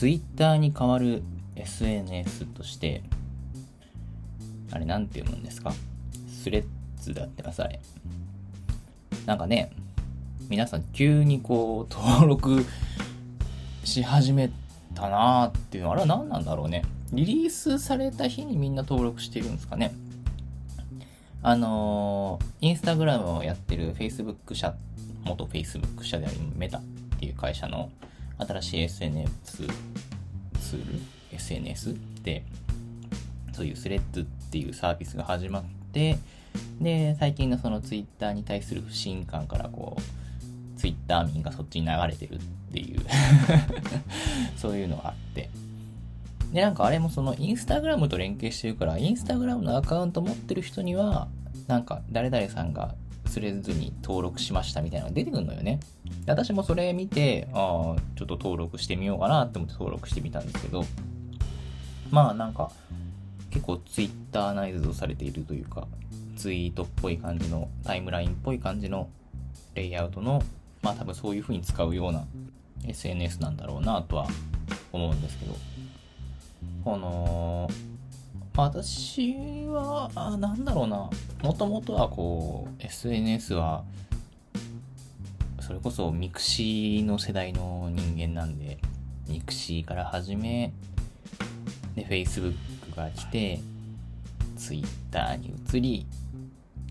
Twitter に代わる SNS として、あれなんて読むんですか？スレッズだってなされ。なんかね、皆さん急にこう登録し始めたなーっていうのは、あれは何なんだろうね。リリースされた日にみんな登録してるんですかね。あのー、インスタグラムをやってる Facebook 社、元 Facebook 社であるメタっていう会社の新しい SNS ツール ?SNS? で、そういうスレッズっていうサービスが始まって、で、最近のその Twitter に対する不信感からこう、Twitter 民がそっちに流れてるっていう そういうのがあって、で、なんかあれもそのインスタグラムと連携してるから、インスタグラムのアカウント持ってる人には、なんか誰々さんがスレッズに登録しましたみたいなのが出てくるのよね。私もそれ見て、ああ、ちょっと登録してみようかなって思って登録してみたんですけど、まあなんか、結構ツイッターナイズドされているというか、ツイートっぽい感じの、タイムラインっぽい感じのレイアウトの、まあ多分そういう風に使うような SNS なんだろうなとは思うんですけど、この、私は、なんだろうな、もともとはこう、SNS は、それこそ mixiの世代の人間なんで、 mixiから始め、で、Facebook が来て、Twitter に移り、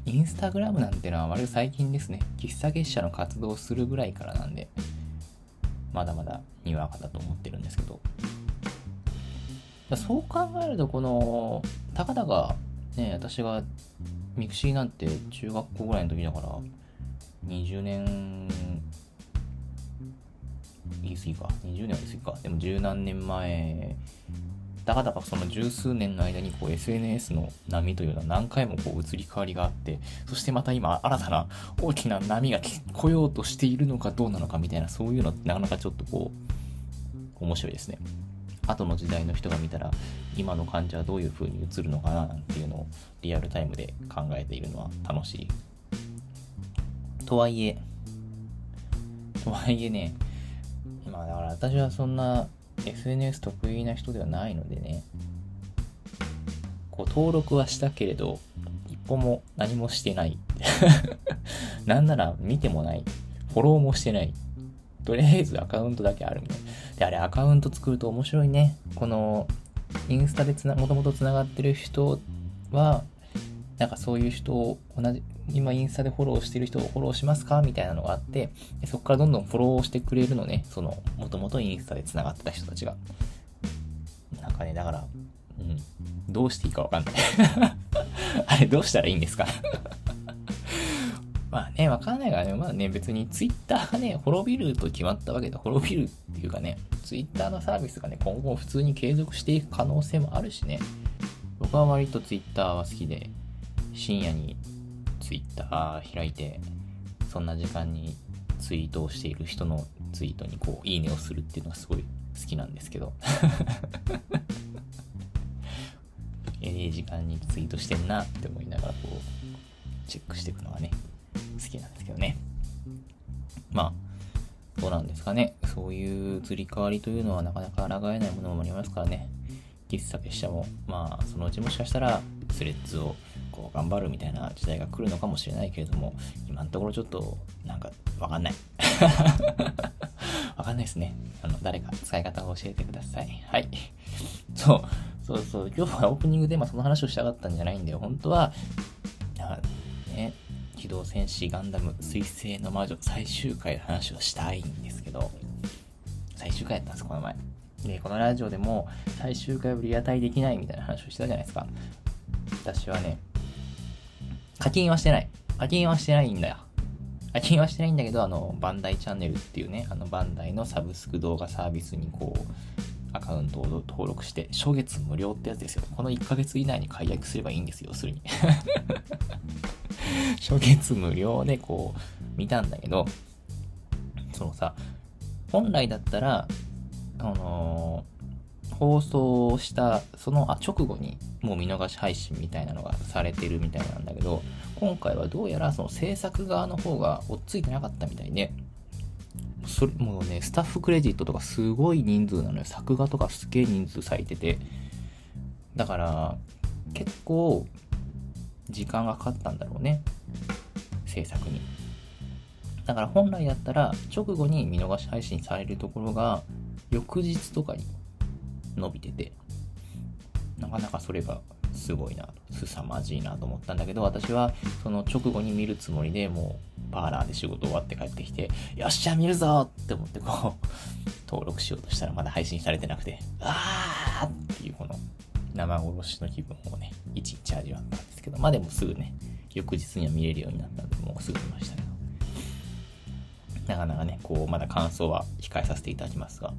Instagram なんてのは割と最近ですね。喫茶結社の活動をするぐらいからなんで、まだまだにわかだと思ってるんですけど。そう考えると、この、たかだか、ね、私が mixi なんて中学校ぐらいの時だから、20年、言い過ぎか。20年は言い過ぎか。でも十何年前、たかだかその十数年の間にこう SNS の波というのは何回もこう移り変わりがあって、そしてまた今新たな大きな波が来ようとしているのかどうなのかみたいな、そういうのってなかなかちょっとこう、面白いですね。後の時代の人が見たら今の患者はどういう風に映るのかななんていうのをリアルタイムで考えているのは楽しい。とはいえ、とはいえね、まあだから私はそんな SNS 得意な人ではないのでね、こう登録はしたけれど、一歩も何もしてない。なんなら見てもない。フォローもしてない。とりあえずアカウントだけあるみたいな。で、あれアカウント作ると面白いね。この、インスタでつな、もともと繋がってる人は、なんかそういう人を同じ、今インスタでフォローしてる人をフォローしますか？みたいなのがあって、そこからどんどんフォローしてくれるのね。その、もともとインスタで繋がってた人たちが。なんかね、だから、うん、どうしていいかわかんない あれ、どうしたらいいんですか？まあね、わかんないからね、まあね、別にツイッターがね、滅びると決まったわけで、滅びるっていうかね、ツイッターのサービスがね、今後普通に継続していく可能性もあるしね、僕は割とツイッターは好きで、深夜にツイッター開いて、そんな時間にツイートをしている人のツイートにこう、いいねをするっていうのがすごい好きなんですけど。ええ時間にツイートしてんなって思いながらこう、チェックしていくのがね、好きなんですけどね。まあ、どうなんですかね。そういう移り変わりというのはなかなか抗えないものもありますからね。喫茶結社も、まあ、そのうちもしかしたら、スレッズをこう頑張るみたいな時代が来るのかもしれないけれども、今のところちょっと、なんか、わかんない。わかんないですね。あの、誰か使い方を教えてください。はい。そう、そうそう、今日はオープニングでまあその話をしたかったんじゃないんだよ。本当は、ね、機動戦士ガンダム水星の魔女最終回の話をしたいんですけど、最終回やったんです、この前。で、このラジオでも最終回をリアタイできないみたいな話をしてたじゃないですか。私はね、課金はしてない。課金はしてないんだよ。課金はしてないんだけど、あの、バンダイチャンネルっていうね、あの、バンダイのサブスク動画サービスにこう、アカウントを登録して、初月無料ってやつですよ。この1ヶ月以内に解約すればいいんですよ、要するに。初月無料でこう見たんだけど、そのさ、本来だったら、あのー、放送したその直後にもう見逃し配信みたいなのがされてるみたいなんだけど、今回はどうやらその制作側の方が追っついてなかったみたいで、それもうね、スタッフクレジットとかすごい人数なのよ。作画とかすげえ人数割いてて。だから、結構、時間がかかったんだろうね。制作に。だから本来だったら、直後に見逃し配信されるところが、翌日とかに伸びてて、なかなかそれがすごいな、凄まじいなと思ったんだけど、私はその直後に見るつもりでもう、パーラーで仕事終わって帰ってきて、よっしゃ、見るぞって思ってこう、登録しようとしたらまだ配信されてなくて、あーっていうこの生殺しの気分をね、いちいち味わったんですけど、まあでもすぐね、翌日には見れるようになったんで、もうすぐ見ましたけど。なかなかね、こう、まだ感想は控えさせていただきますが、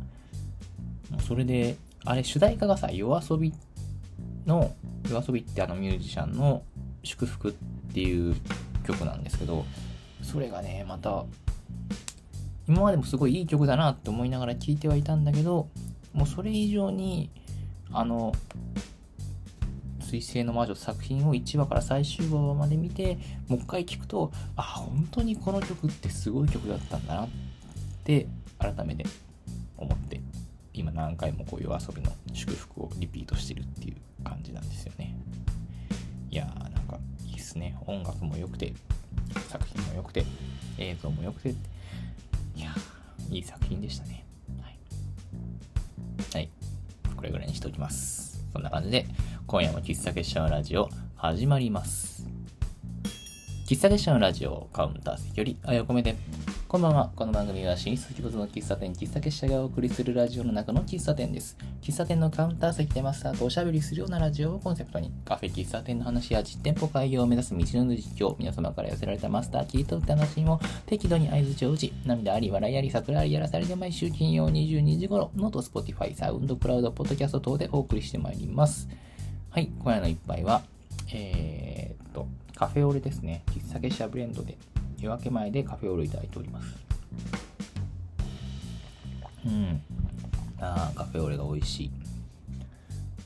もうそれで、あれ、主題歌がさ、夜遊びの、夜遊びってあのミュージシャンの祝福っていう曲なんですけど、それがね、また、今までもすごいいい曲だなって思いながら聴いてはいたんだけど、もうそれ以上に、あの、水星の魔女作品を1話から最終話まで見て、もう一回聞くと、あ、本当にこの曲ってすごい曲だったんだなって改めて思って、今何回もこういう遊びの祝福をリピートしてるっていう感じなんですよね。いやーなんかいいっすね。音楽も良くて、作品も良くて、映像も良くて、いやーいい作品でしたね。はい。はい。これぐらいにしておきます。そんな感じで、今夜も喫茶結社のラジオ始まります。喫茶結社のラジオカウンター席よりあやこめで。こんばんは。この番組は新出鬼没の喫茶店、喫茶結社がお送りするラジオの中の喫茶店です。喫茶店のカウンター席でマスターとおしゃべりするようなラジオをコンセプトに、カフェ喫茶店の話や実店舗開業を目指す道の実況、皆様から寄せられたマスター、キートって話にも適度に合図を打ち、涙あり、笑いあり、桜ありやらされて毎週金曜22時頃、ノート、スポティファイ、サウンドクラウド、ポッドキャスト等でお送りしてまいります。はい、今夜の一杯は、えー、っと、カフェオレですね。喫茶結社ブレンドで、夜明け前でカフェオレいただいております。うん。ああ、カフェオレが美味しい。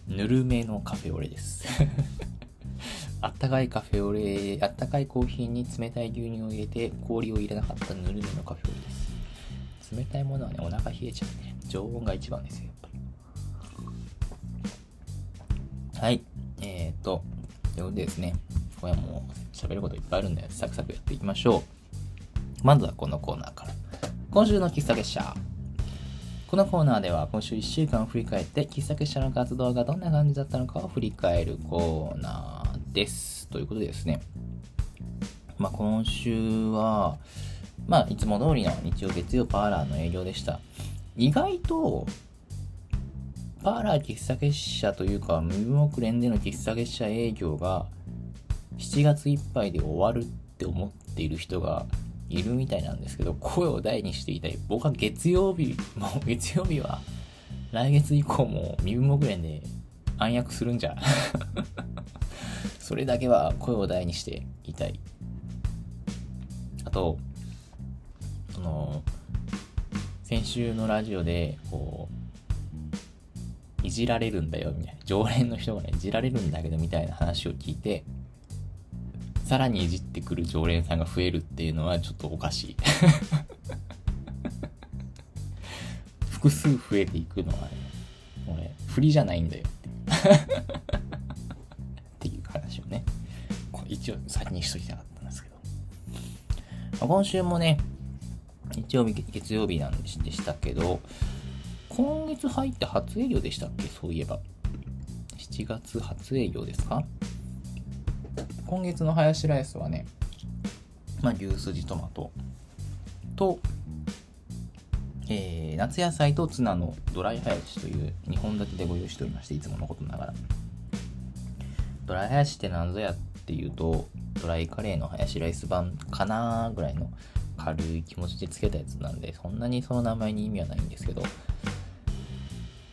ぬるめのカフェオレです。あったかいカフェオレ、あったかいコーヒーに冷たい牛乳を入れて氷を入れなかったぬるめのカフェオレです。冷たいものはね、お腹冷えちゃうね。常温が一番ですよ、やっぱり。はい。えーと、ということでですね、今夜も喋ることいっぱいあるんで、サクサクやっていきましょう。まずはこのコーナーから。今週の喫茶結社。このコーナーでは今週1週間を振り返って喫茶結社の活動がどんな感じだったのかを振り返るコーナーです。ということでですね、まあ、今週は、まあ、いつも通りの日曜月曜パーラーの営業でした。意外とパーラー喫茶結社というか、無目連での喫茶結社営業が7月いっぱいで終わるって思っている人がいるみたいなんですけど、声を大にしていたい。僕は月曜日、も う月曜日は来月以降も身分目連で暗躍するんじゃ。それだけは声を大にしていたい。あと、その、先週のラジオで、こう、いじられるんだよ、みたいな。常連の人がね、いじられるんだけど、みたいな話を聞いて、さらにいじってくる常連さんが増えるっていうのはちょっとおかしい。複数増えていくのはね、もうね、振りじゃないんだよって。っていう話をね、一応先にしときたかったんですけど。今週もね、日曜日、月曜日なんでしたけど、今月入って初営業でしたっけ？そういえば。7月初営業ですか？今月のハヤシライスはね、まあ、牛すじトマトと、えー、夏野菜とツナのドライハヤシという2本立てでご用意しておりまして、いつものことながら。ドライハヤシって何ぞやっていうと、ドライカレーのハヤシライス版かなぐらいの軽い気持ちでつけたやつなんで、そんなにその名前に意味はないんですけど、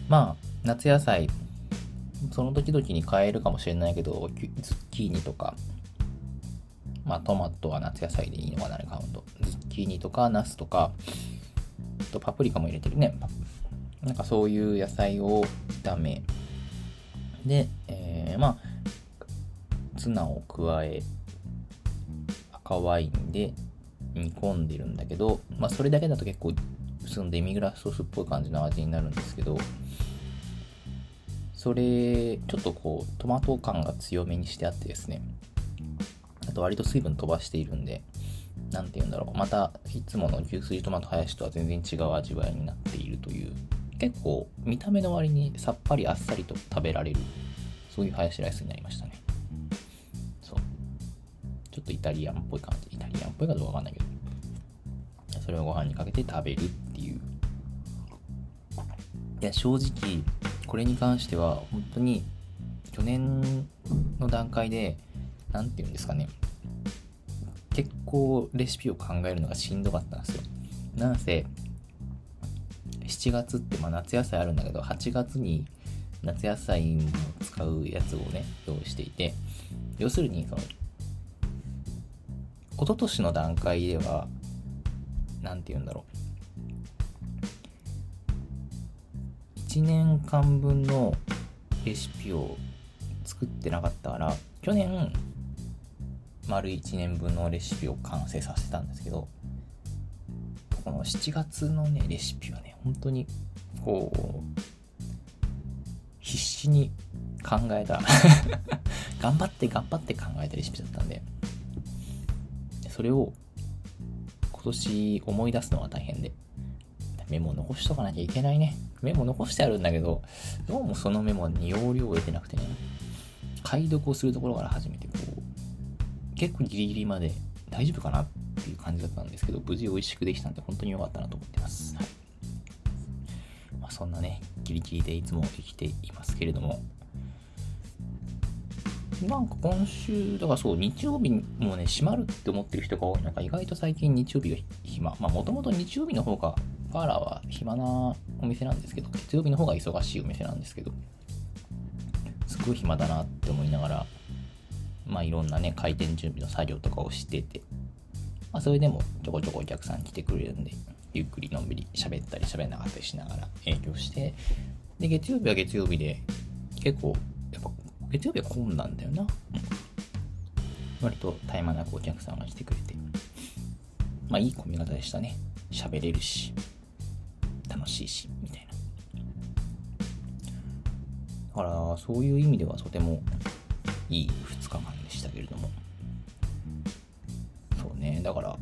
まあ、夏野菜、その時々に買えるかもしれないけど、ズッキーニとか、まあトマトは夏野菜でいいのかな、カウント。ズッキーニとか、ナスとか、とパプリカも入れてるね。なんかそういう野菜を炒め、で、えー、まあ、ツナを加え、赤ワインで煮込んでるんだけど、まあそれだけだと結構普通のデミグラスソースっぽい感じの味になるんですけど、それ、ちょっとこう、トマト感が強めにしてあってですね、あと割と水分飛ばしているんで、なんて言うんだろう、またいつもの牛すじトマトハヤシとは全然違う味わいになっているという、結構見た目の割にさっぱりあっさりと食べられる、そういうハヤシライスになりましたね。そう。ちょっとイタリアンっぽい感じ。イタリアンっぽいかどうかわかんないけど。それをご飯にかけて食べるっていう。いや、正直、これに関しては、本当に、去年の段階で、何て言うんですかね。結構レシピを考えるのがしんどかったんですよ。なんせ、7月ってまあ夏野菜あるんだけど、8月に夏野菜も使うやつをね、用意していて、要するに、その、一昨年の段階では、何て言うんだろう1年間分のレシピを作ってなかったから去年丸1年分のレシピを完成させたんですけどこの7月のねレシピはね本当にこう必死に考えた 頑張って頑張って考えたレシピだったんでそれを今年思い出すのは大変で。メモ残しとかなきゃいけないね。メモ残してあるんだけど、どうもそのメモに容量を得てなくてね、解読をするところから始めて、こう、結構ギリギリまで大丈夫かなっていう感じだったんですけど、無事美味しくできたんで本当に良かったなと思ってます。はい。まあ、そんなね、ギリギリでいつも生きていますけれども、なんか今週、だからそう、日曜日もね、閉まるって思ってる人が多い。なんか意外と最近日曜日が暇。まあもともと日曜日の方が、パーラーは暇なお店なんですけど、月曜日の方が忙しいお店なんですけど、すごい暇だなって思いながら、まあいろんなね、開店準備の作業とかをしてて、まあそれでもちょこちょこお客さん来てくれるんで、ゆっくりのんびり喋ったり喋んなかったりしながら営業して、で、月曜日は月曜日で結構やっぱ月曜日は混んだんだよな。割と絶え間なくお客さんが来てくれて。まあいい込み方でしたね。喋れるし、楽しいし、みたいな。だから、そういう意味ではとてもいい2日間でしたけれども。そうね、だから、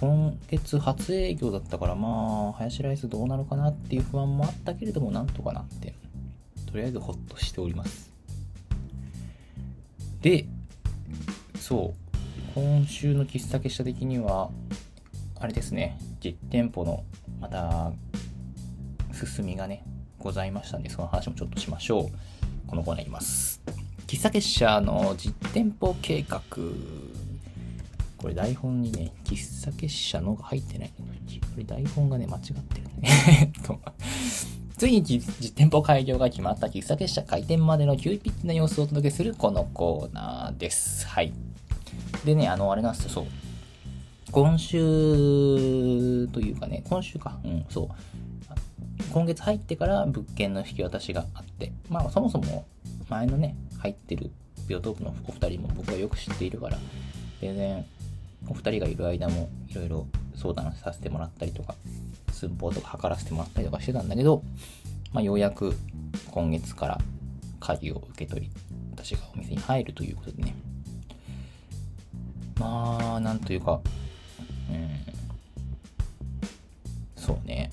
今月初営業だったから、まあ、ハヤシライスどうなるかなっていう不安もあったけれども、なんとかなって、とりあえずほっとしております。で、そう、今週の喫茶結社的には、あれですね、実店舗のまた進みがね、ございましたんで、その話もちょっとしましょう。このコーナーいます。喫茶結社の実店舗計画。これ台本にね、喫茶結社のが入ってない。これ台本がね、間違ってるね。ついに実店舗開業が決まった喫茶結社開店までの急ピッチな様子をお届けするこのコーナーです。はい。でね、あの、あれなんですよ、そう。今週というかね、今週か、うん、そう。今月入ってから物件の引き渡しがあって、まあそもそも前のね、入ってるビオトープのお二人も僕はよく知っているから、全然お二人がいる間もいろいろ相談させてもらったりとか、寸法とか測らせてもらったりとかしてたんだけど、まあ、ようやく今月から鍵を受け取り、私がお店に入るということでね。まあ、なんというか、うん、そうね。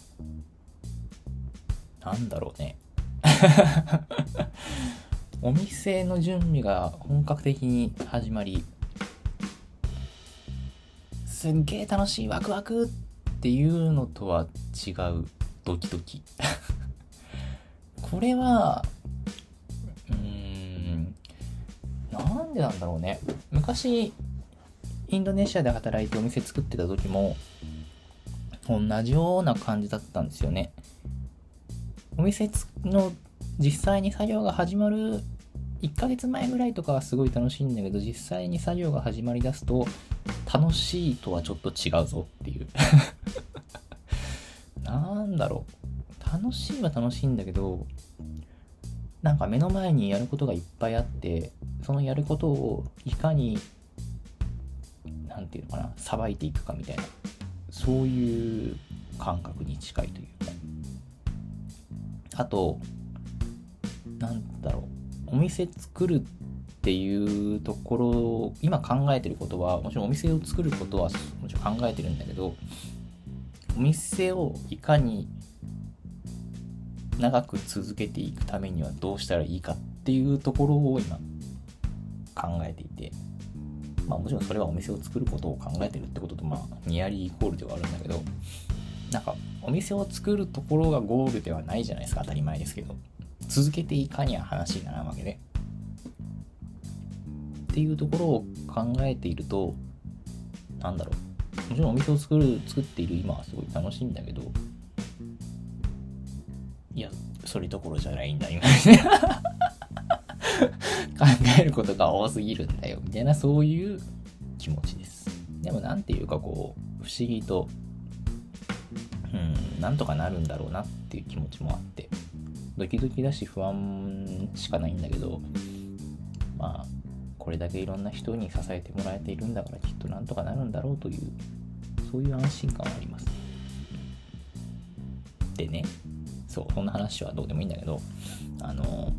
なんだろうね。お店の準備が本格的に始まり、すっげえ楽しいワクワクっていうのとは違うドキドキ。これはうーんなんでなんだろうね。昔インドネシアで働いてお店作ってた時も同じような感じだったんですよね。お店の実際に作業が始まる1ヶ月前ぐらいとかはすごい楽しいんだけど実際に作業が始まりだすと楽しいとはちょっと違うぞっていう。なんだろう。楽しいは楽しいんだけどなんか目の前にやることがいっぱいあってそのやることをいかに何て言うのかなさばいていくかみたいなそういう感覚に近いというか。あとなんだろうお店作るっていうところ今考えてることはもちろんお店を作ることはもちろん考えてるんだけどお店をいかに長く続けていくためにはどうしたらいいかっていうところを今考えていて。まあもちろんそれはお店を作ることを考えてるってこととまあニアリーイコールではあるんだけどなんかお店を作るところがゴールではないじゃないですか当たり前ですけど。続けていかには話にならんわけで。っていうところを考えているとなんだろう。もちろんお店を作る作っている今はすごい楽しいんだけど。いやそれどころじゃないんだ今。考えることが多すぎるんだよみたいなそういう気持ちです。でも何ていうかこう不思議とうんなんとかなるんだろうなっていう気持ちもあってドキドキだし不安しかないんだけどまあこれだけいろんな人に支えてもらえているんだからきっとなんとかなるんだろうというそういう安心感はあります。でねそうそんな話はどうでもいいんだけどあの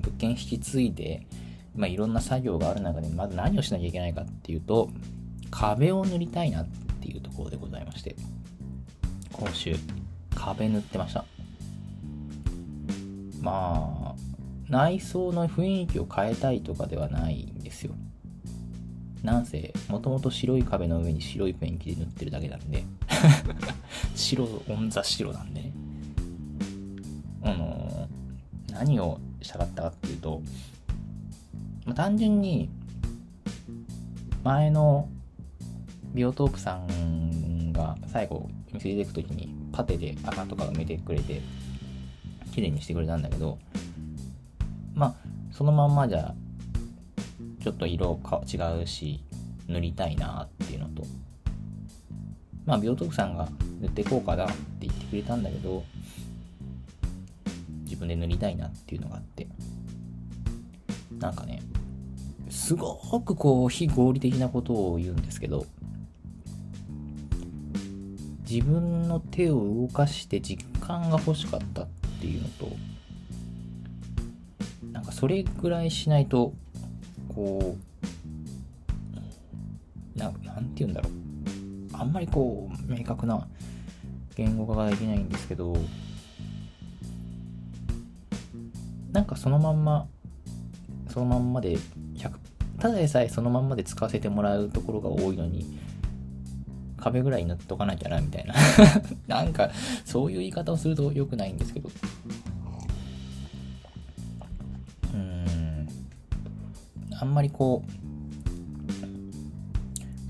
物件引き継いで、まあ、いろんな作業がある中でまず何をしなきゃいけないかっていうと壁を塗りたいなっていうところでございまして。今週壁塗ってました。まあ内装の雰囲気を変えたいとかではないんですよ。なんせもともと白い壁の上に白いペンキで塗ってるだけなんで。白オンザ白なんでね。あの何をしたかったかっていうと、まあ、単純に前のビオトープさんが最後店出てく時にパテで穴とか埋めてくれて綺麗にしてくれたんだけどまあそのまんまじゃちょっと色か違うし塗りたいなっていうのとまあビオトープさんが塗っていこうかなって言ってくれたんだけど自分で塗りたいなっていうのがあってなんかねすごくこう非合理的なことを言うんですけど自分の手を動かして実感が欲しかったっていうのとなんかそれぐらいしないとこうななんて言うんだろう。あんまりこう明確な言語化ができないんですけどなんかそのまんまそのまんまで100ただでさえそのまんまで使わせてもらうところが多いのに壁ぐらい塗っとかなきゃなみたいな。なんかそういう言い方をすると良くないんですけど。うん。あんまりこう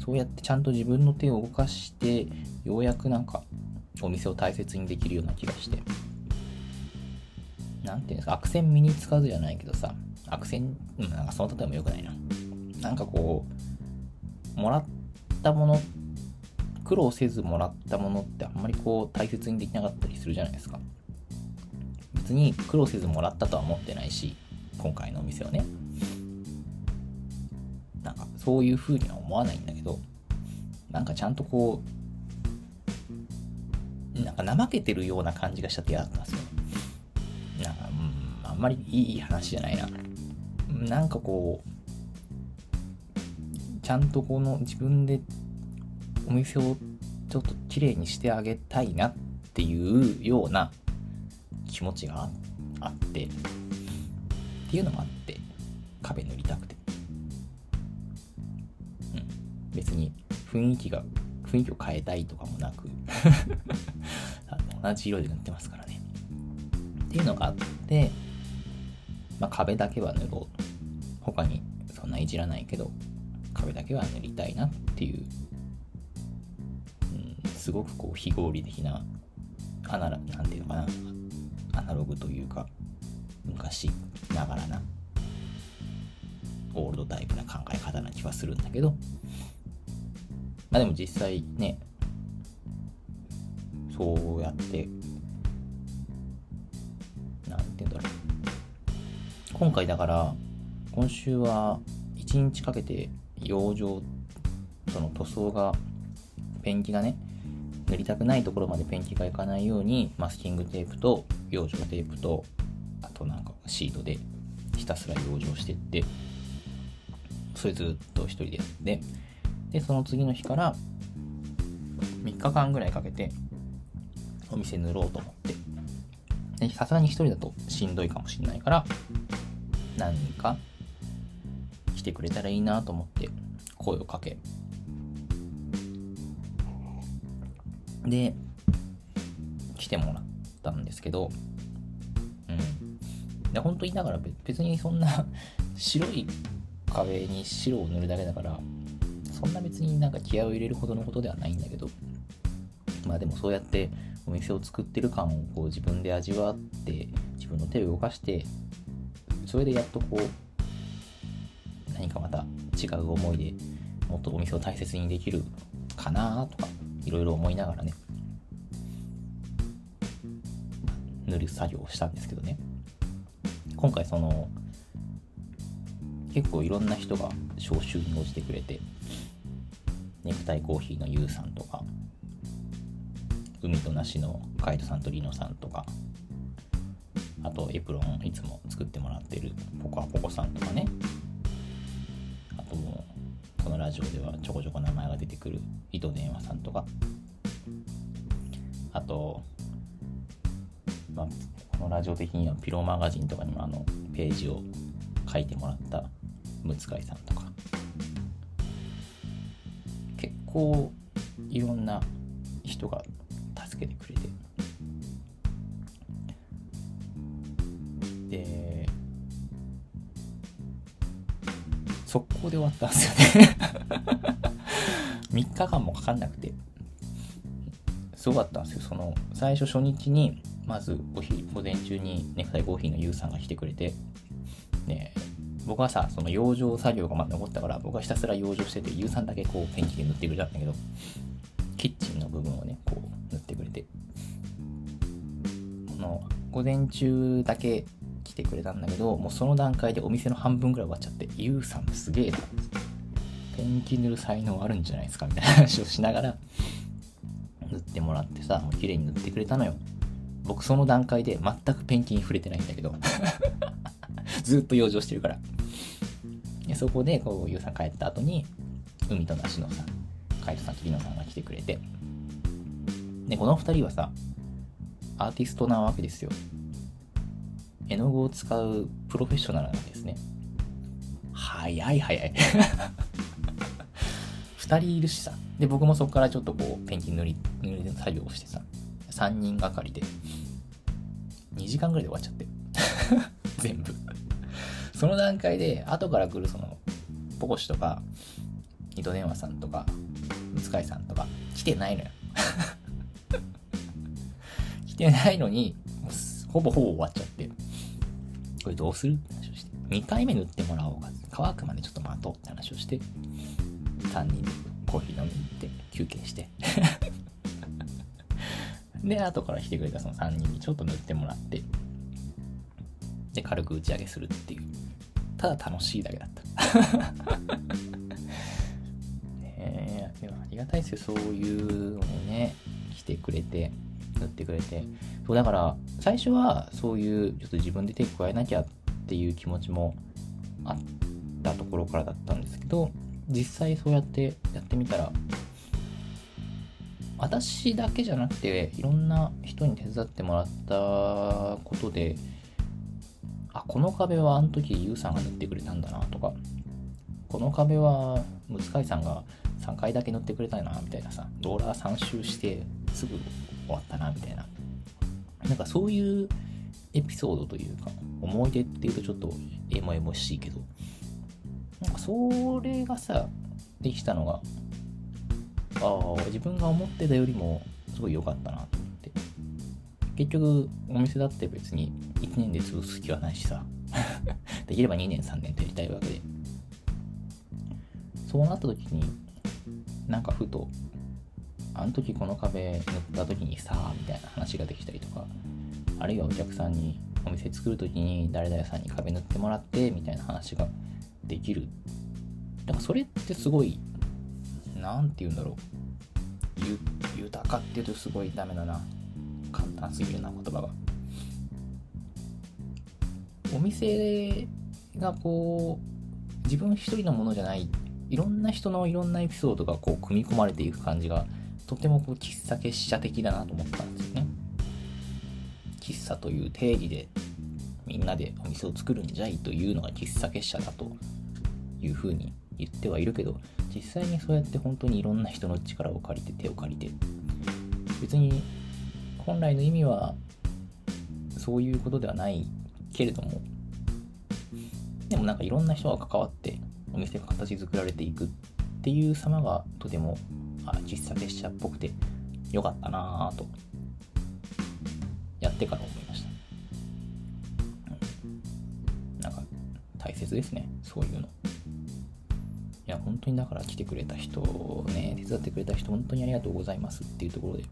そうやってちゃんと自分の手を動かしてようやくなんかお店を大切にできるような気がして。なんていうんですか悪戦身につかずじゃないけどさ悪戦うんなんかその例えも良くないな。なんかこうもらったものって苦労せずもらったものってあんまりこう大切にできなかったりするじゃないですか。別に苦労せずもらったとは思ってないし今回のお店はね。なんかそういう風には思わないんだけどなんかちゃんとこうなんか怠けてるような感じがしちゃって嫌だったんですよ。なんか、うん、あんまりいい話じゃないな。なんかこうちゃんとこの自分でお店をちょっと綺麗にしてあげたいなっていうような気持ちがあってっていうのもあって壁塗りたくて、うん、別に雰囲気が雰囲気を変えたいとかもなく。同じ色で塗ってますからね。っていうのがあってまあ壁だけは塗ろうと。他にそんないじらないけど壁だけは塗りたいなっていう、すごくこう非合理的なアナなんていうかな。アナログというか昔ながらなオールドタイプな考え方な気はするんだけど。まあでも実際ねそうやってなんて言うんだろう。今回だから今週は1日かけて養生その塗装がペンキがね塗りたくないところまでペンキがいかないようにマスキングテープと養生テープとあとなんかシートでひたすら養生してってそれずっと一人でやって。でその次の日から3日間ぐらいかけてお店塗ろうと思って。さすがに一人だとしんどいかもしれないから何人か来てくれたらいいなと思って声をかけで来てもらったんですけどうん。で本当にだから別にそんな 白い壁に白を塗るだけだからそんな別になんか気合を入れるほどのことではないんだけどまあでもそうやってお店を作ってる感をこう自分で味わって自分の手を動かしてそれでやっとこう何かまた違う思いでもっとお店を大切にできるかなとかいろいろ思いながらね塗る作業をしたんですけどね。今回その結構いろんな人が招集に応じてくれてネクタイコーヒーのゆうさんとか海と梨のカイトさんとリノさんとかあとエプロンいつも作ってもらってるポコアポコさんとかね。ラジオではちょこちょこ名前が出てくる糸電話さんとか。あと、まあ、このラジオ的にはピローマガジンとかにもあのページを書いてもらったムツカイさんとか。結構いろんな人が助けてくれて。速攻で終わったんですよね。3日間もかかんなくて。すごかったんですよ。その最初初日にまずお昼午前中にネクタイコーヒーのユウさんが来てくれて。ね僕はさその養生作業がまだ残ったから僕はひたすら養生しててユウさんだけこうペンキで塗ってくれたんだけどキッチンの部分をねこう塗ってくれて。この午前中だけ来てくれたんだけどもうその段階でお店の半分ぐらい終わっちゃってユウさんすげえなペンキ塗る才能あるんじゃないですかみたいな話をしながら塗ってもらってさもう綺麗に塗ってくれたのよ。僕その段階で全くペンキに触れてないんだけど。ずっと養生してるから。でそこでこうゆうさん帰った後に海と梨のさカイトさんとリノさんが来てくれて。でこの2人はさアーティストなわけですよ。絵の具を使うプロフェッショナルなんですね。早い早い。2人いるしさ。で僕もそこからちょっとこうペンキ塗り塗り作業をしてさ。3人がかりで。2時間ぐらいで終わっちゃって。全部。その段階で後から来るそのポコシとか糸電話さんとかムツカイさんとか来てないのよ。来てないのにほぼほぼ終わっちゃって。これどうするって話をして。2回目塗ってもらおうか乾くまでちょっと待とうって話をして3人でコーヒー飲みに行って休憩して。で後から来てくれたその3人にちょっと塗ってもらってで軽く打ち上げするっていう。ただ楽しいだけだった。ねえでもありがたいですよ。そういうのにね来てくれて塗ってくれて。そうだから最初はそういうちょっと自分で手加えなきゃっていう気持ちもあったところからだったんですけど実際そうやってやってみたら私だけじゃなくていろんな人に手伝ってもらったことであこの壁はあの時ユウさんが塗ってくれたんだなとかこの壁はムツカイさんが3回だけ塗ってくれたなみたいなさローラー3周してすぐ終わったなみたいな。なんかそういうエピソードというか思い出っていうとちょっとエモエモしいけどなんかそれがさできたのがああ自分が思ってたよりもすごい良かったなと思って。結局お店だって別に1年で潰す気はないしさ。できれば2年3年とやりたいわけで。そうなった時になんかふとあの時この壁塗った時にさみたいな話ができたりとかあるいはお客さんにお店作る時に誰々さんに壁塗ってもらってみたいな話ができる。だからそれってすごい何て言うんだろう。豊かっていうとすごいダメだな。簡単すぎるな言葉が。お店がこう自分一人のものじゃないいろんな人のいろんなエピソードがこう組み込まれていく感じがとてもこう喫茶結社的だなと思ったんですよね。喫茶という定義でみんなでお店を作るんじゃいというのが喫茶結社だというふうに言ってはいるけど実際にそうやって本当にいろんな人の力を借りて手を借りて別に本来の意味はそういうことではないけれどもでもなんかいろんな人が関わってお店が形作られていくっていう様がとてもあ喫茶結社っぽくてよかったなぁと。やってから思いました、なんか大切ですね。そういうの。いや本当にだから来てくれた人ね手伝ってくれた人本当にありがとうございますっていうところで。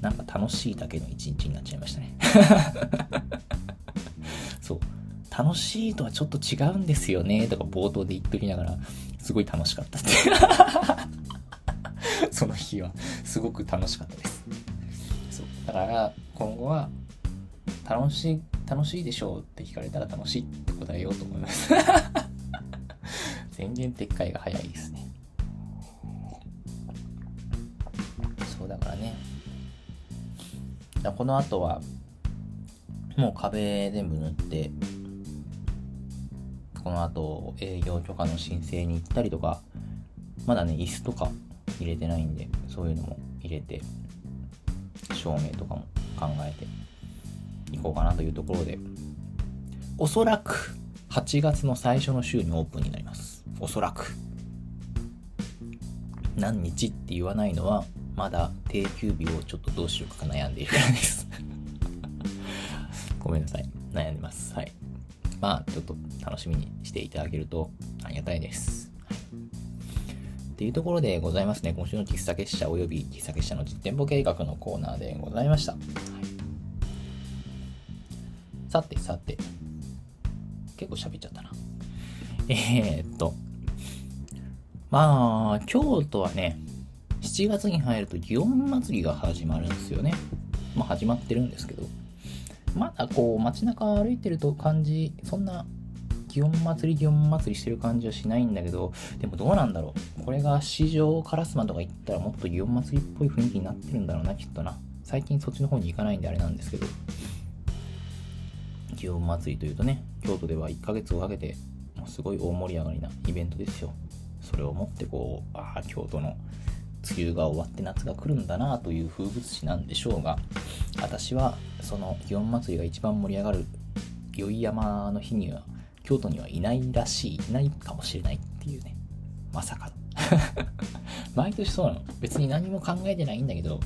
なんか楽しいだけの一日になっちゃいましたね。そう。楽しいとはちょっと違うんですよねとか冒頭で言っときながら。すごい楽しかったって その日はすごく楽しかったです。そう。だから今後は楽しい楽しいでしょうって聞かれたら楽しいって答えようと思います。全然撤回が早いですね。そうだからね。この後はもう壁全部塗ってこの後営業許可の申請に行ったりとかまだね椅子とか入れてないんでそういうのも入れて照明とかも考えていこうかなというところでおそらく8月の最初の週にオープンになりますおそらく何日って言わないのはまだ定休日をちょっとどうしようか悩んでいるからですごめんなさい。悩んでます。はい。まあ、ちょっと楽しみにしていただけるとありがたいです。はい、っていうところでございますね。今週の喫茶結社及び喫茶結社の実店舗計画のコーナーでございました。はい、さてさて、結構喋っちゃったな。えー、っと、まあ、京都はね、7月に入ると祇園祭が始まるんですよね。まあ始まってるんですけど、まだこう街中歩いてると感じ、そんな祇園祭り祇園祭りしてる感じはしないんだけど、でもどうなんだろう。これが市場烏丸とか行ったらもっと祇園祭りっぽい雰囲気になってるんだろうな、きっとな。最近そっちの方に行かないんであれなんですけど、祇園祭りというとね、京都では1ヶ月をかけて、もうすごい大盛り上がりなイベントですよ。それをもってこう、ああ、京都の梅雨が終わって夏が来るんだなという風物詩なんでしょうが私はその祇園祭が一番盛り上がる宵山の日には京都にはいないらしいいないかもしれないっていうねまさか。の 毎年そうなの。別に何も考えてないんだけど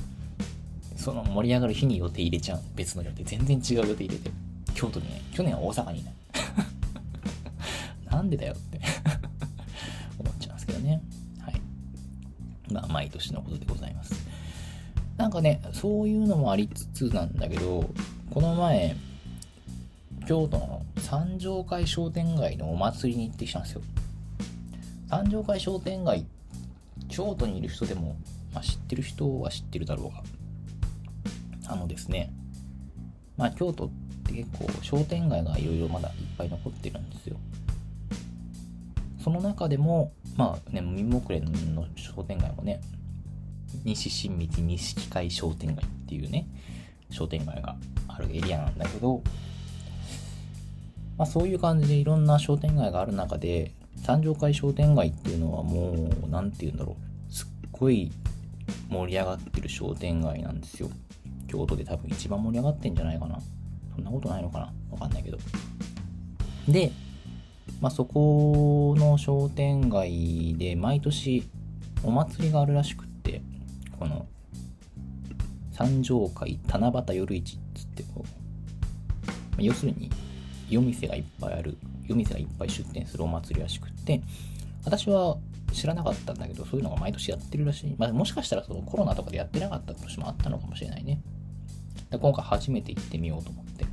その盛り上がる日に予定入れちゃう。別の予定。全然違う予定入れて京都にね去年は大阪にいない。なんでだよって。まあ、毎年のことでございます。なんかね、そういうのもありつつなんだけど、この前、京都の三条会商店街のお祭りに行ってきたんですよ。三条会商店街、京都にいる人でも、まあ、知ってる人は知ってるだろうが。あのですね、まあ、京都って結構商店街がいろいろまだいっぱい残ってるんですよ。その中でも、まあね、民目連の商店街もね、西新道西会商店街っていうね、商店街があるエリアなんだけど、まあそういう感じでいろんな商店街がある中で、三条会商店街っていうのはもう、なんて言うんだろう、すっごい盛り上がってる商店街なんですよ。京都で多分一番盛り上がってんじゃないかな。そんなことないのかなわかんないけど。で、まあ、そこの商店街で毎年お祭りがあるらしくってこの三条会七夕夜市っつってこう、ま、要するに夜店がいっぱいある夜店がいっぱい出店するお祭りらしくって私は知らなかったんだけどそういうのが毎年やってるらしい、まあ、もしかしたらそのコロナとかでやってなかった年もあったのかもしれないね。で今回初めて行ってみようと思って。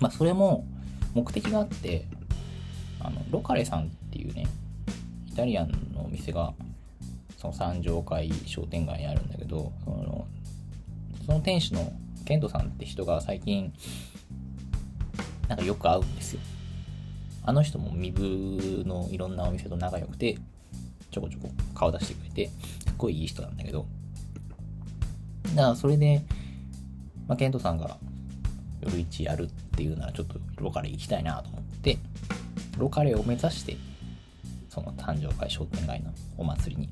まあそれも目的があってあのロカレさんっていうねイタリアンのお店がその三条会商店街にあるんだけどそのその店主のケントさんって人が最近なんかよく会うんですよ。あの人も身分のいろんなお店と仲良くてちょこちょこ顔出してくれてすっごいいい人なんだけど。だからそれで、まあ、ケントさんが夜市やるっていうならちょっとロカレ行きたいなと思ってロカレを目指してその誕生会商店街のお祭りに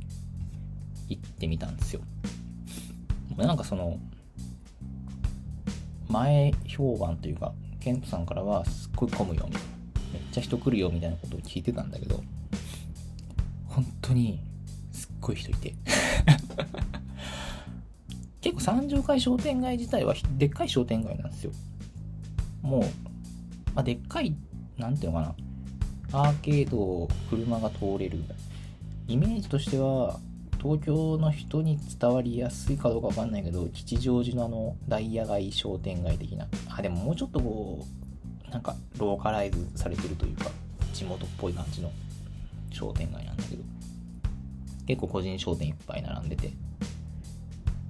行ってみたんですよ。なんかその前評判というかケントさんからはすっごい混むよみたいなめっちゃ人来るよみたいなことを聞いてたんだけど本当にすっごい人いて。結構三条会商店街自体はでっかい商店街なんですよ。もう、まあ、でっかいなんていうのかな。アーケードを車が通れるイメージとしては東京の人に伝わりやすいかどうかわかんないけど吉祥寺のあのダイヤ街商店街的な。あでももうちょっとこうなんかローカライズされてるというか地元っぽい感じの商店街なんだけど。結構個人商店いっぱい並んでて。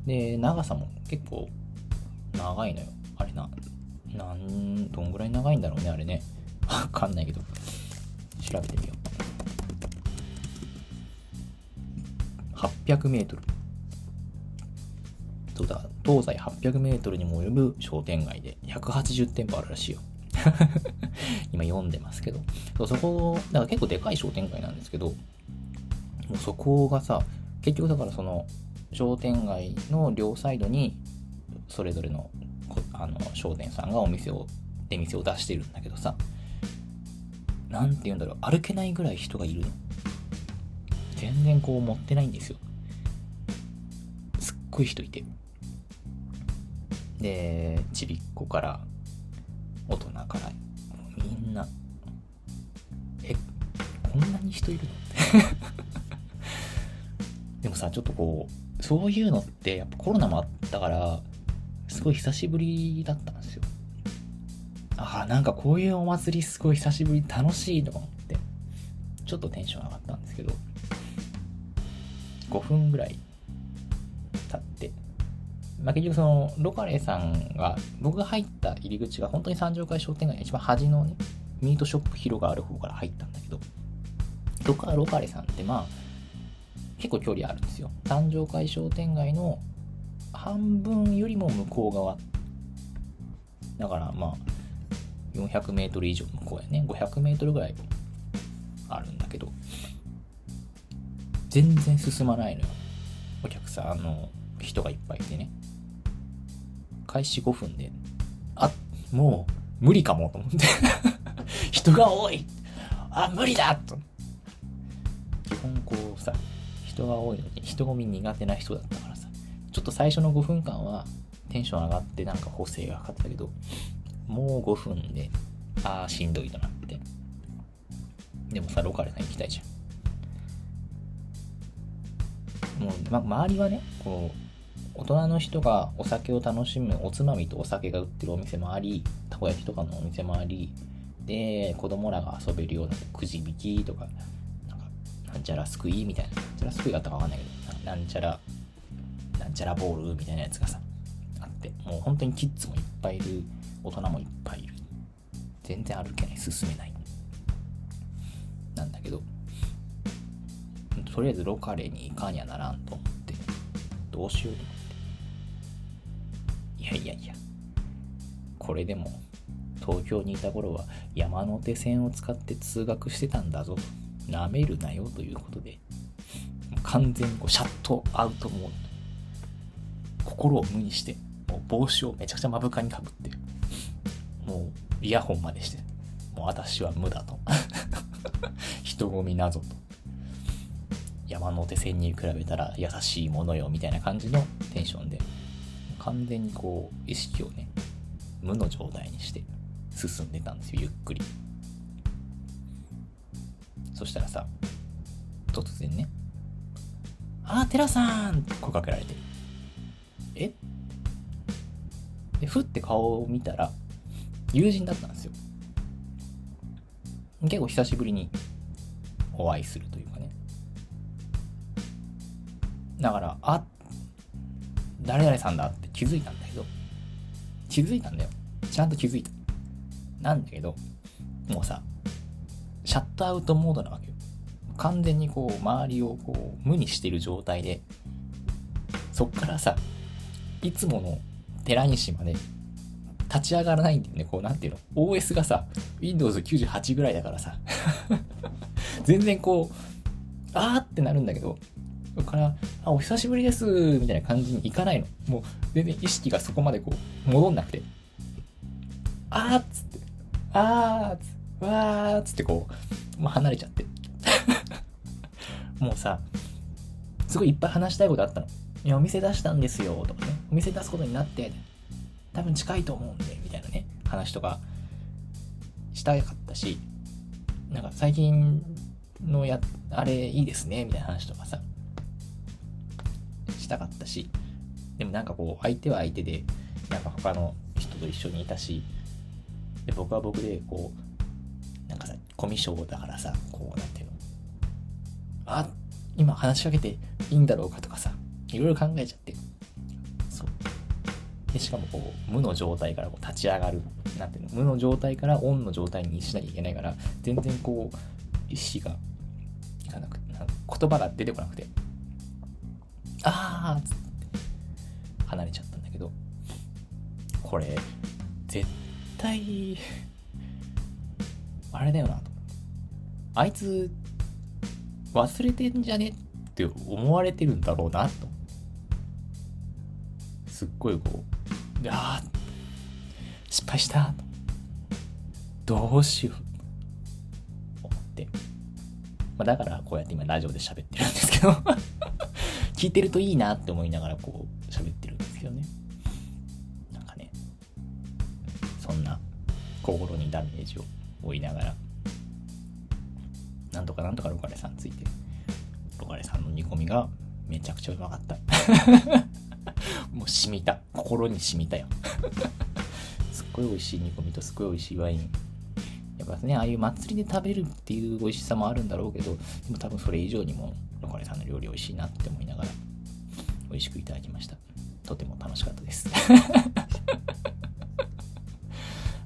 で長さも結構長いのよ。あれななんどんぐらい長いんだろうねあれね。わかんないけど。調べてみよう800メートル。そうだ、東西800メートルにも及ぶ商店街で180店舗あるらしいよ。今読んでますけど。そうそこ、だから結構でかい商店街なんですけど、もうそこがさ、結局だからその商店街の両サイドにそれぞれのあの商店さんがお店を出店を出してるんだけどさ何て言うんだろう歩けないぐらい人がいるの全然こう持ってないんですよ。すっごい人いて。で、ちびっ子から大人からみんな、え、こんなに人いるの？でもさ、ちょっとこう、そういうのってやっぱコロナもあったから、すごい久しぶりだった。ああ、なんかこういうお祭りすごい久しぶり楽しいと思って、ちょっとテンション上がったんですけど、5分ぐらい経って、まあ、結局そのロカレさんが僕が入った入り口が本当に三条会商店街の一番端のねミートショップ広がある方から入ったんだけどロカロカレさんってまあ結構距離あるんですよ。三条会商店街の半分よりも向こう側。だからまあ400メートル以上向こうやね。500メートルぐらいあるんだけど全然進まないのよ。お客さんあの人がいっぱいいてね。開始5分であもう無理かもと思って。人が多い。あ無理だと。基本こうさ人が多いのに人混み苦手な人だったからさ。ちょっと最初の5分間はテンション上がってなんか補正がかかったけどもう5分でああしんどいとなって。でもさロカレさん行きたいじゃん。もう、ま、周りはねこう大人の人がお酒を楽しむおつまみとお酒が売ってるお店もありたこ焼きとかのお店もありで子供らが遊べるようなくじ引きとかなんかなんちゃらすくいみたいな。なんちゃらすくいがあったかわかんないけどなんちゃらなんちゃらボールみたいなやつがさあって。もう本当にキッズもいっぱいいる大人もいっぱいいる。全然歩けない進めない。なんだけど。とりあえずロカレに行かにゃならんと思って。どうしようと思って。いやいやいや。これでも東京にいた頃は山手線を使って通学してたんだぞ。なめるなよということで。完全にこうシャットアウトモード。心を無にしてもう帽子をめちゃくちゃ目深にかぶって。もうイヤホンまでして。もう私は無だと。人混み謎と。山手線に比べたら優しいものよみたいな感じのテンションで。完全にこう意識をね無の状態にして進んでたんですよゆっくり。そしたらさ突然ね「あー寺さん!」って声かけられてえ？でふって顔を見たら友人だったんですよ。結構久しぶりにお会いするというかね。だからあ誰々さんだって気づいたんだけど気づいたんだよ。ちゃんと気づいた。なんだけどもうさシャットアウトモードなわけよ。完全にこう周りをこう無にしてる状態でそっからさいつもの寺西まで立ち上がらないんだよね。こう、なんていうの ?OS がさ、Windows 98ぐらいだからさ、全然こう、あーってなるんだけど、そこから、あ、お久しぶりですみたいな感じにいかないの。もう、全然意識がそこまでこう、戻んなくて、あーっつって、あーっつって、わーっつってこう、もう離れちゃって。もうさ、すごいいっぱい話したいことあったの。いや、お店出したんですよ、とかね。お店出すことになって、多分近いと思うんで、みたいなね、話とかしたかったし、なんか最近のや、あれいいですね、みたいな話とかさ、したかったし、でもなんかこう、相手は相手で、なんか他の人と一緒にいたし、で、僕は僕で、こう、なんかさ、コミュ障だからさ、こう、なんていうの、あ、今話しかけていいんだろうかとかさ、いろいろ考えちゃって、そう。でしかもこう無の状態からこう立ち上がる。なんていうの？無の状態からオンの状態にしなきゃいけないから全然こう意思がいかなくて言葉が出てこなくて。ああっつって離れちゃったんだけど。これ絶対あれだよなとあいつ忘れてんじゃねって思われてるんだろうなと。すっごいこうであ失敗した。どうしよう。思って、まあ、だからこうやって今ラジオで喋ってるんですけど。聞いてるといいなって思いながらこう喋ってるんですけどね。なんかね。そんな心にダメージを負いながら。なんとかなんとかロカレさんついて。ロカレさんの煮込みがめちゃくちゃうまかった。もう染みた。心に染みたよ。すっごい美味しい煮込みとすっごい美味しいワイン。やっぱね、ああいう祭りで食べるっていう美味しさもあるんだろうけど、でも多分それ以上にも、ロカレさんの料理美味しいなって思いながら、美味しくいただきました。とても楽しかったです。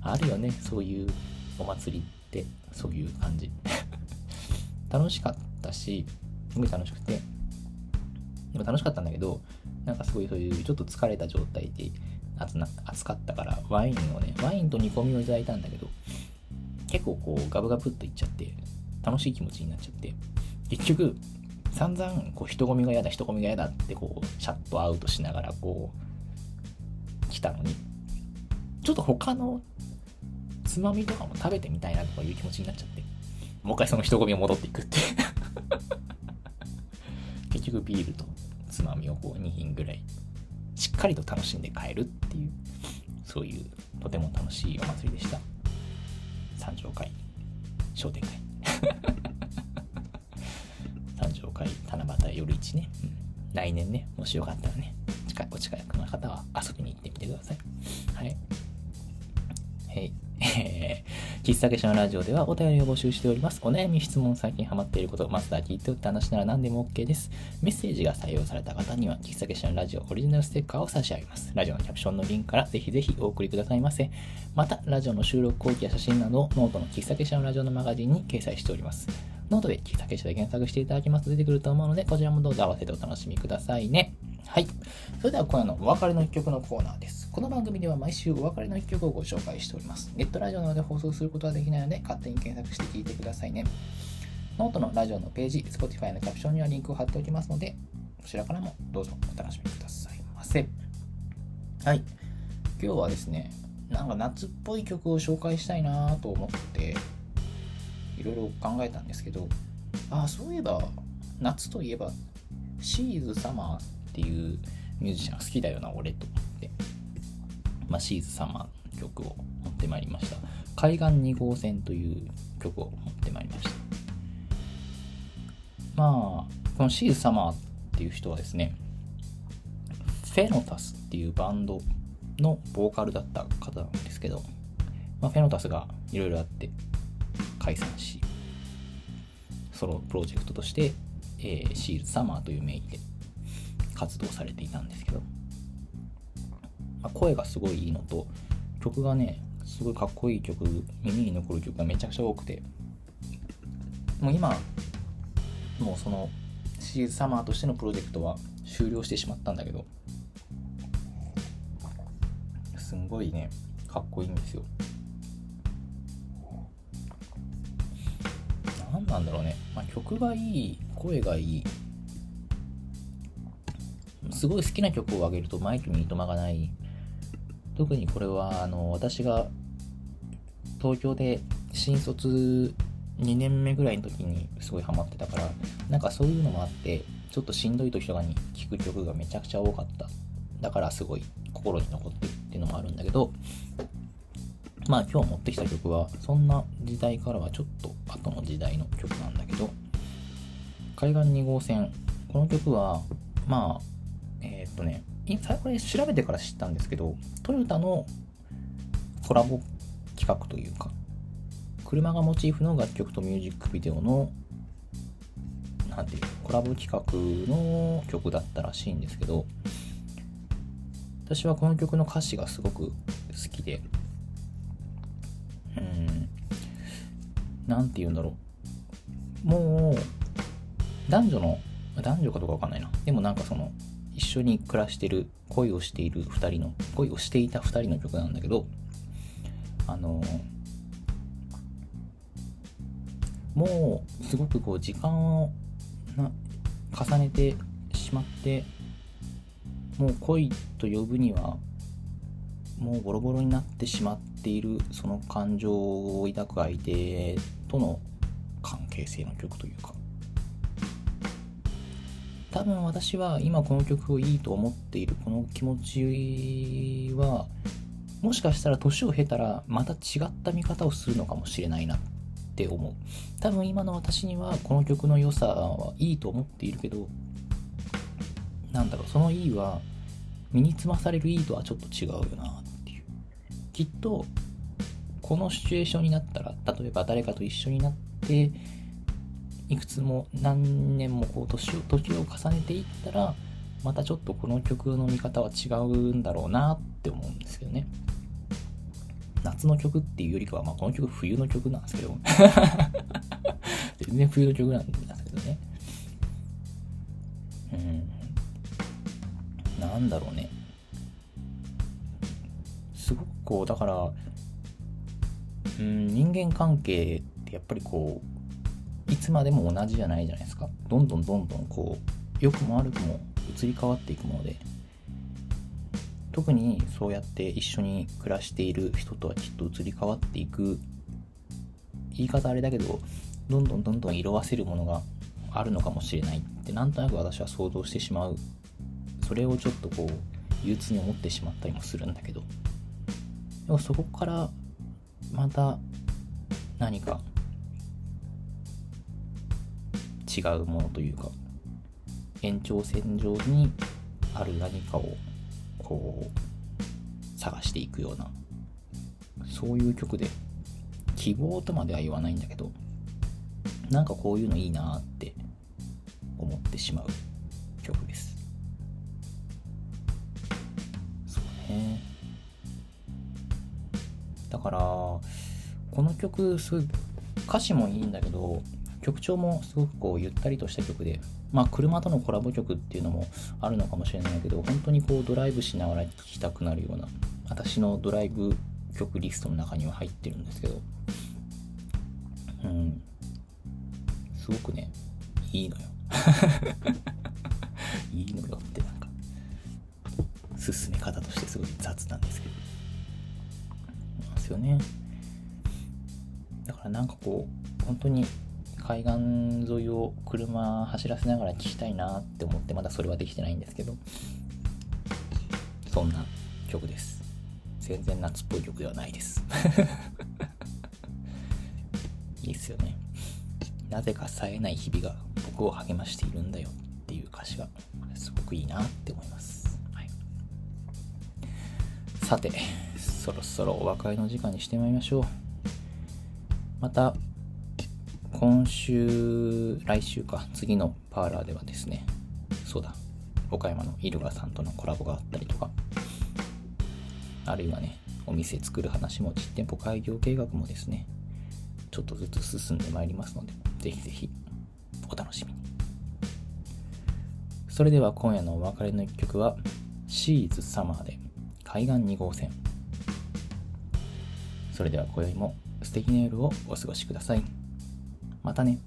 あるよね、そういうお祭りって、そういう感じ。楽しかったし、すごい楽しくて、でも楽しかったんだけど、なんかすごいそういうちょっと疲れた状態で暑かったからワインをね、ワインと煮込みをいただいたんだけど、結構こうガブガブっといっちゃって、楽しい気持ちになっちゃって、結局、散々こう人混みが嫌だ、人混みが嫌だってこうシャットアウトしながらこう来たのに、ちょっと他のつまみとかも食べてみたいなとかいう気持ちになっちゃって、もう一回その人混みを戻っていくって 結局ビールとつまみをこう2品ぐらいしっかりと楽しんで帰るっていうそういうとても楽しいお祭りでした。三条会商店会。三条会七夕夜市ね、うん、来年ねもしよかったらね近いお近くの方は遊びに行ってみてください。はい。はい。えー、喫茶結社のラジオではお便りを募集しております。お悩み、質問、最近ハマっていること、マスター聞いてよって話なら何でも OK です。メッセージが採用された方には、喫茶結社のラジオオリジナルステッカーを差し上げます。ラジオのキャプションのリンクからぜひぜひお送りくださいませ。また、ラジオの収録後記や写真などをノートの喫茶結社のラジオのマガジンに掲載しております。ノートで喫茶結社で検索していただきますと出てくると思うので、こちらもどうぞ合わせてお楽しみくださいね。はい。それでは今夜のお別れの一曲のコーナーです。この番組では毎週お別れの一曲をご紹介しております。ネットラジオなどで放送することはできないので、勝手に検索して聴いてくださいね。ノートのラジオのページ、Spotify のキャプションにはリンクを貼っておきますので、こちらからもどうぞお楽しみくださいませ。はい。今日はですね、なんか夏っぽい曲を紹介したいなと思って、いろいろ考えたんですけどああそういえば夏といえばシーズ・サマーっていうミュージシャンが好きだよな俺と思って、まあ、シーズ・サマーの曲を持ってまいりました。海岸2号線という曲を持ってまいりました。まあこのシーズ・サマーっていう人はですねフェノタスっていうバンドのボーカルだった方なんですけど、まあ、フェノタスがいろいろあって解散し、ソロプロジェクトとして、えー、シールサマーという名義で活動されていたんですけど、まあ、声がすごいいいのと曲がねすごいかっこいい曲耳に残る曲がめちゃくちゃ多くてもう今もうそのシリーズサマーとしてのプロジェクトは終了してしまったんだけどすんごいねかっこいいんですよ。何なんだろうね、まあ、曲がいい声がいいすごい好きな曲をあげるとマイクにいとまがない。特にこれはあの私が東京で新卒2年目ぐらいの時にすごいハマってたからなんかそういうのもあってちょっとしんどい時とかに聴く曲がめちゃくちゃ多かった。だからすごい心に残ってるっていうのもあるんだけどまあ今日持ってきた曲はそんな時代からはちょっと後の時代の曲なんだけど海岸2号線。この曲はまあえー、っとねこれ調べてから知ったんですけどトヨタのコラボ企画というか車がモチーフの楽曲とミュージックビデオのなんていうコラボ企画の曲だったらしいんですけど私はこの曲の歌詞がすごく好きでうん何て言うんだろう。もう男女の男女かどうかわかんないな。でもなんかその緒に暮らしてる恋をしている2人の恋をしていた2人の曲なんだけどあのもうすごくこう時間をな重ねてしまってもう恋と呼ぶにはもうボロボロになってしまっているその感情を抱く相手との関係性の曲というか。多分私は今この曲をいいと思っているこの気持ちはもしかしたら年を経たらまた違った見方をするのかもしれないなって思う。多分今の私にはこの曲の良さはいいと思っているけどなんだろうそのいいは身につまされるいいとはちょっと違うよなっていう。きっとこのシチュエーションになったら例えば誰かと一緒になっていくつも何年もこう年を時を重ねていったらまたちょっとこの曲の見方は違うんだろうなって思うんですけどね。夏の曲っていうよりかは、まあ、この曲冬の曲なんですけど。全然冬の曲なんですけどね。うん。なんだろうね。すごくこうだからうん人間関係ってやっぱりこういつまでも同じじゃないじゃないですか。どんどんどんどんこう良くも悪くも移り変わっていくもので。特にそうやって一緒に暮らしている人とはきっと移り変わっていく。言い方あれだけどどんどんどんどん色あせるものがあるのかもしれないってなんとなく私は想像してしまう。それをちょっとこう憂鬱に思ってしまったりもするんだけど。でもそこからまた何か違うものというか延長線上にある何かをこう探していくようなそういう曲で希望とまでは言わないんだけどなんかこういうのいいなって思ってしまう曲です。そうね。だからこの曲す歌詞もいいんだけど曲調もすごくこうゆったりとした曲で、まあ車とのコラボ曲っていうのもあるのかもしれないけど、本当にこうドライブしながら聴きたくなるような、私のドライブ曲リストの中には入ってるんですけど、うん、すごくね、いいのよ。いいのよってなんか、進め方としてすごい雑なんですけど。なんですよね。だからなんかこう、本当に海岸沿いを車走らせながら聴きたいなって思ってまだそれはできてないんですけど。そんな曲です。全然夏っぽい曲ではないです。いいっすよね。なぜか冴えない日々が僕を励ましているんだよっていう歌詞がすごくいいなって思います、はい、さてそろそろお別れの時間にしてまいりましょう。また今週、来週か、次のパーラーではですね、そうだ、岡山のイルガさんとのコラボがあったりとか、あるいはね、お店作る話も実店舗開業計画もですね、ちょっとずつ進んでまいりますので、ぜひぜひお楽しみに。それでは今夜のお別れの一曲は、シーズサマーで海岸2号線。それでは今宵も素敵な夜をお過ごしください。またね。